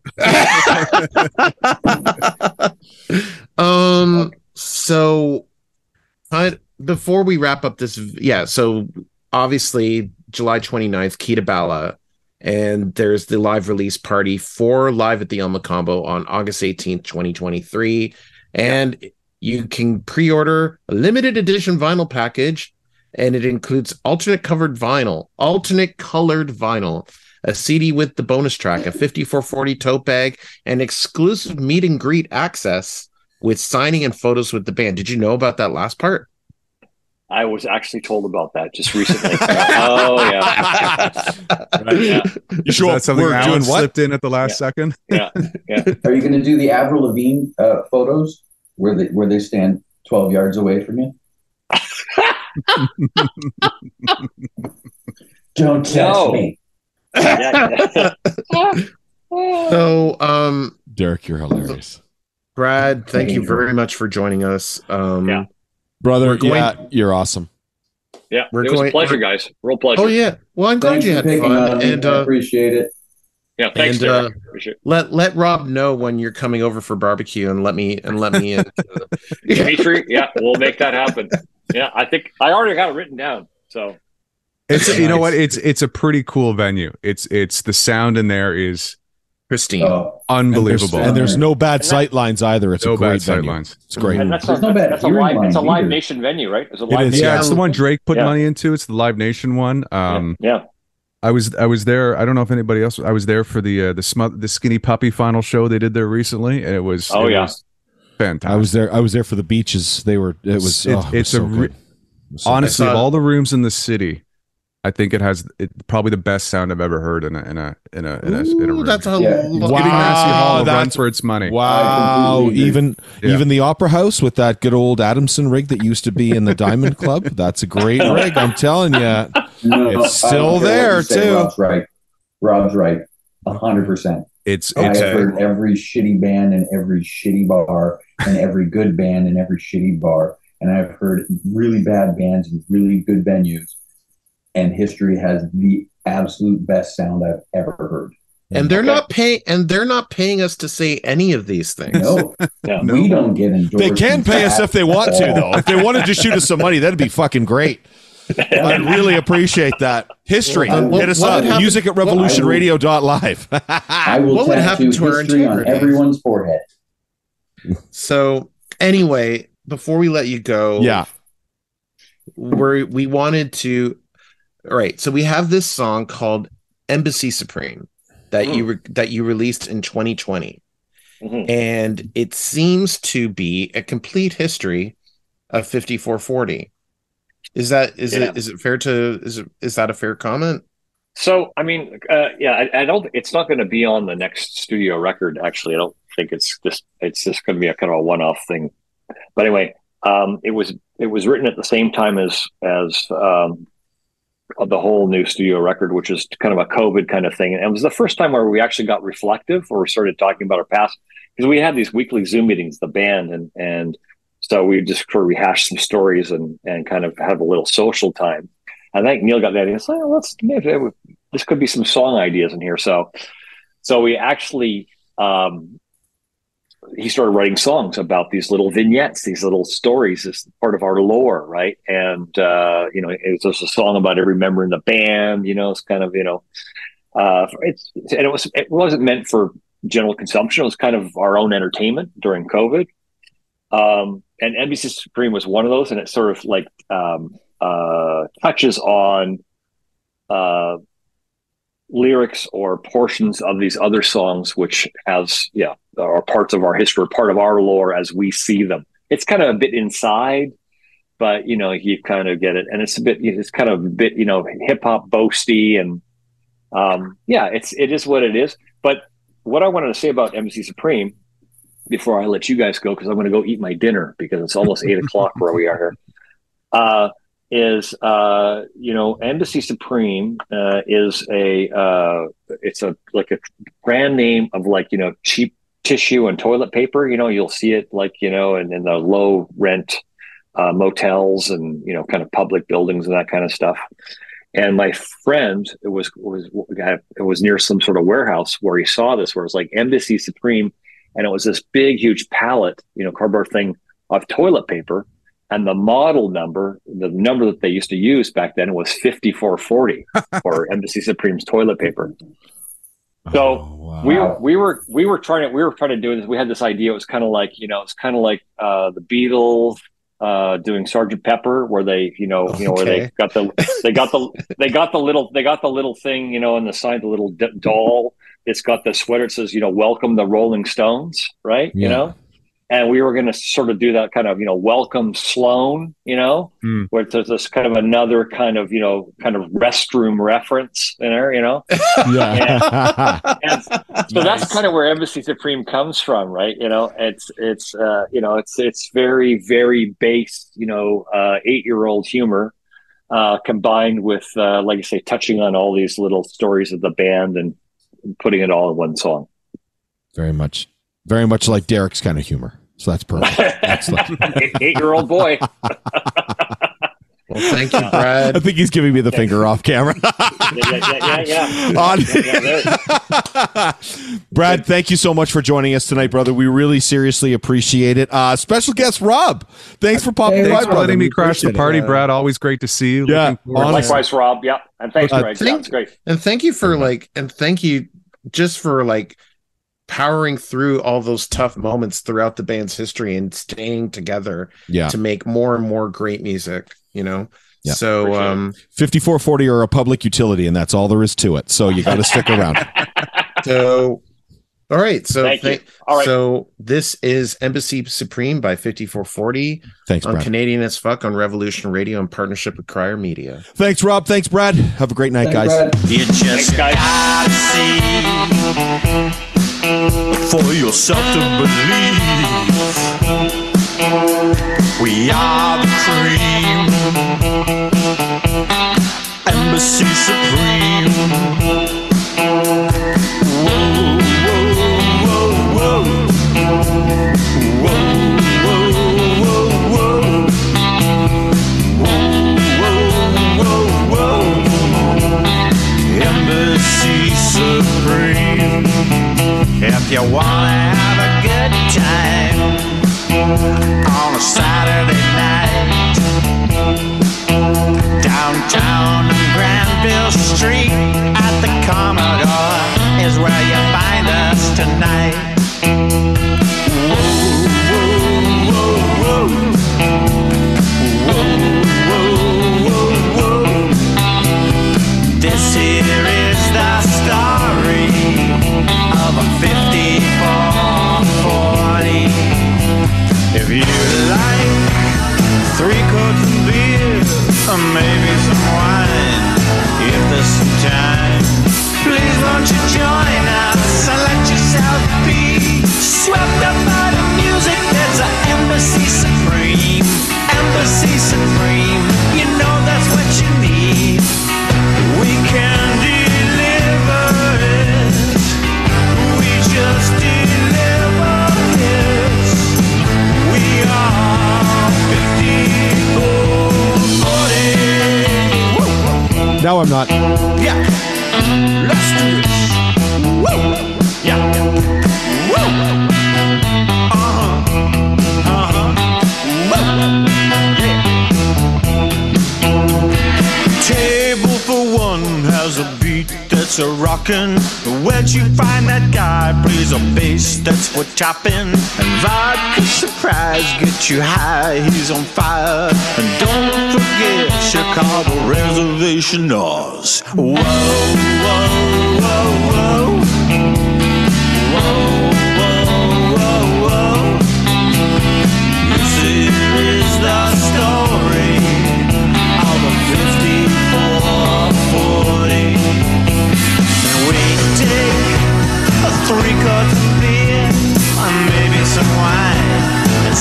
um. So, I, before we wrap up this, yeah. So obviously, July 29th, Kee to Bala, and there's the live release party for Live at the El Mocambo on August 18th, 2023, and you can pre-order a limited edition vinyl package, and it includes alternate covered vinyl, alternate colored vinyl. A CD with the bonus track, a 54-40 tote bag, and exclusive meet and greet access with signing and photos with the band. Did you know about that last part? I was actually told about that just recently. oh yeah, yeah. You Is show up, something we're Alan doing what? slipped in at the last Yeah. second? Are you going to do the Avril Lavigne uh, photos where they where they stand twelve yards away from you? Don't touch No. me. So, um, Derek, you're hilarious. Brad, thank you very much for joining us. Um, Yeah. Brother. We're going- yeah, you're awesome. Yeah, We're it was going- a pleasure, guys. Real pleasure. Oh yeah. Well, I'm glad Thanks you for had picking fun, on me. and I uh, appreciate it. Yeah, thanks, And, Derek. uh, Appreciate it. let let Rob know when you're coming over for barbecue, and let me and let me in. Dimitri, yeah, we'll make that happen. Yeah, I think I already got it written down. So It's you know what? It's it's a pretty cool venue. It's it's the sound in there is Christine. Oh, unbelievable. And there's no bad And that- sight lines either. It's no a great bad sight venue. lines. It's great. and that's a, no bad that's a live. It's a live nation venue, right? It's a live is, nation. Yeah, Yeah. it's the one Drake put Yeah. money into. It's the Live Nation one. Um, yeah. I was I was there. I don't know if anybody else. I was there for the uh, the sm- the Skinny Puppy final show they did there recently, and it was Oh, it yeah. was fantastic. I was there. I was there for the beaches. They were. It was. It's- oh, it was it's a so re- good. It so honestly of all the rooms in the city. I think it has it, probably the best sound I've ever heard in a in a in a in a, in a Ooh, room. that's a Yeah. lo- Wow, Giving Massey Hall a run that's- for its money. Wow! I completely agree. Even Yeah. even the Opera House with that good old Adamson rig that used to be in the Diamond Club. That's a great rig. I'm telling you. no, It's still there, you say, too. Rob's right. Rob's right. A hundred percent. It's I've it's heard every shitty band in every shitty bar and every good band in every shitty bar. And I've heard really bad bands in really good venues. And history has the absolute best sound I've ever heard. and they're Okay. not paying and they're not paying us to say any of these things. No, Yeah. we don't get endorsed. They can pay us if they want to, though. If they wanted to shoot us some money, that'd be fucking great. I'd really appreciate that. History. Well, Hit us what up. would happen- Music at what- revolutionradio.live. I will What would happen tattoo to our history on everyone's forehead. So anyway, before we let you go, yeah. we we wanted to. All right, so we have this song called "Embassy Supreme" that you re- that you released in 2020, Mhm. and it seems to be a complete history of 54-40. Is that is Yeah. it is it fair to is it is that a fair comment? So, I mean, uh, yeah, I, I don't. It's not going to be on the next studio record. Actually, I don't think it's just. It's just going to be a kind of a one-off thing. But anyway, um, it was it was written at the same time as as um, the whole new studio record, which is kind of a COVID kind of thing. And it was the first time where we actually got reflective, or we started talking about our past because we had these weekly Zoom meetings, the band, and and so we just sort of rehash some stories and and kind of have a little social time. I think Neil got that. Was oh, let's this could be some song ideas in here. So, so we actually um, he started writing songs about these little vignettes, these little stories, as part of our lore, right? And uh, you know, it was just a song about every member in the band. You know, it's kind of you know, uh, it's and it was it wasn't meant for general consumption. It was kind of our own entertainment during COVID. Um, and Embassy Supreme was one of those, and it sort of like um, uh, touches on uh, lyrics or portions of these other songs, which has yeah are parts of our history, part of our lore as we see them. It's kind of a bit inside, but you know you kind of get it, and it's a bit it's kind of a bit you know hip hop boasty, and um, yeah, it's it is what it is. But what I wanted to say about Embassy Supreme before I let you guys go, because I'm going to go eat my dinner because it's almost eight o'clock where we are here. Uh, is uh, you know Embassy Supreme uh, is a uh, it's a like a brand name of like you know cheap tissue and toilet paper. You know you'll see it like you know in, in the low rent uh, motels and you know kind of public buildings and that kind of stuff. And my friend it was was it was near some sort of warehouse where he saw this where it was like Embassy Supreme, and it was this big huge pallet you know cardboard thing of toilet paper and the model number, the number that they used to use back then was 5440 for Embassy Supreme's toilet paper. So Oh, wow. we were we were we were trying to we were trying to do this. We had this idea. It was kind of like you know it's kind of like uh, the Beatles uh, doing Sergeant Pepper, where they you know you know where they got the they got the they got the little they got the little thing you know in the side the little d- doll. It's got the sweater. It says you know welcome the Rolling Stones, right? You know. And we were going to sort of do that kind of, you know, welcome Sloan, you know, Hmm. where there's this kind of another kind of, you know, kind of restroom reference in there, you know. yeah. And so that's kind of where Embassy Supreme comes from, right? You know, it's it's uh, you know it's it's very very base, you know, uh, eight year old humor uh, combined with, uh, like I say, touching on all these little stories of the band and putting it all in one song. very much, very much like Derek's kind of humor. So that's perfect. Excellent. Eight year old boy. Well, thank you, Brad. I think he's giving me the finger off camera. Yeah, yeah, yeah, yeah. yeah. On- Yeah, there- Brad, thank you so much for joining us tonight, brother. We really seriously appreciate it. Uh, special guest Rob, thanks for popping Hey, by, for letting me crash the appreciate it. party, Yeah. Brad. Always great to see you. Yeah, Looking forward to- honestly. Likewise, Rob. Yeah. And thanks, Uh, Greg. Yeah, thank- it's great. And thank you for like, and thank you just for like powering through all those tough moments throughout the band's history and staying together Yeah, to make more and more great music, you know? Yeah. so, Appreciate it. um, fifty-four forty are a public utility, and that's all there is to it. So you got to stick around. so, all right. So, Thank you. All right. so this is Embassy Supreme by 54-40 Thanks, on Brad. Canadian as Fuck on Revolution Radio in partnership with Crier Media. Thanks, Rob. Thanks, Brad. Have a great night, Thanks, guys. Brad. You just Thanks, guys. For yourself to believe. We are the cream, Embassy Supreme. Whoa, you wanna have a good time on a Saturday night, downtown on Granville Street at the Commodore is where you find us tonight. You like three quarts of beer or maybe some wine, if there's some time, please won't you join us chopping. And vodka surprise get you high. He's on fire. And don't forget Chicago reservation. Whoa, whoa, whoa, whoa. Whoa,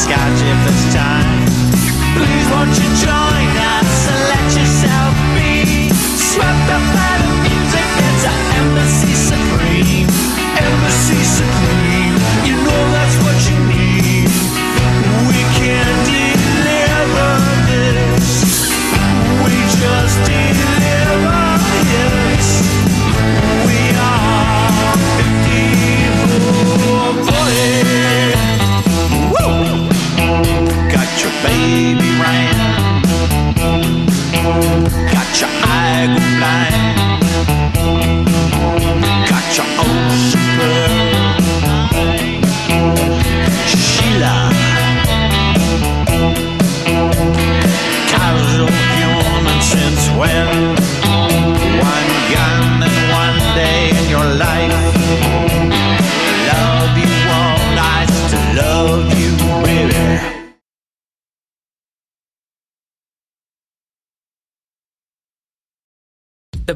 scotch if there's time. Please won't you join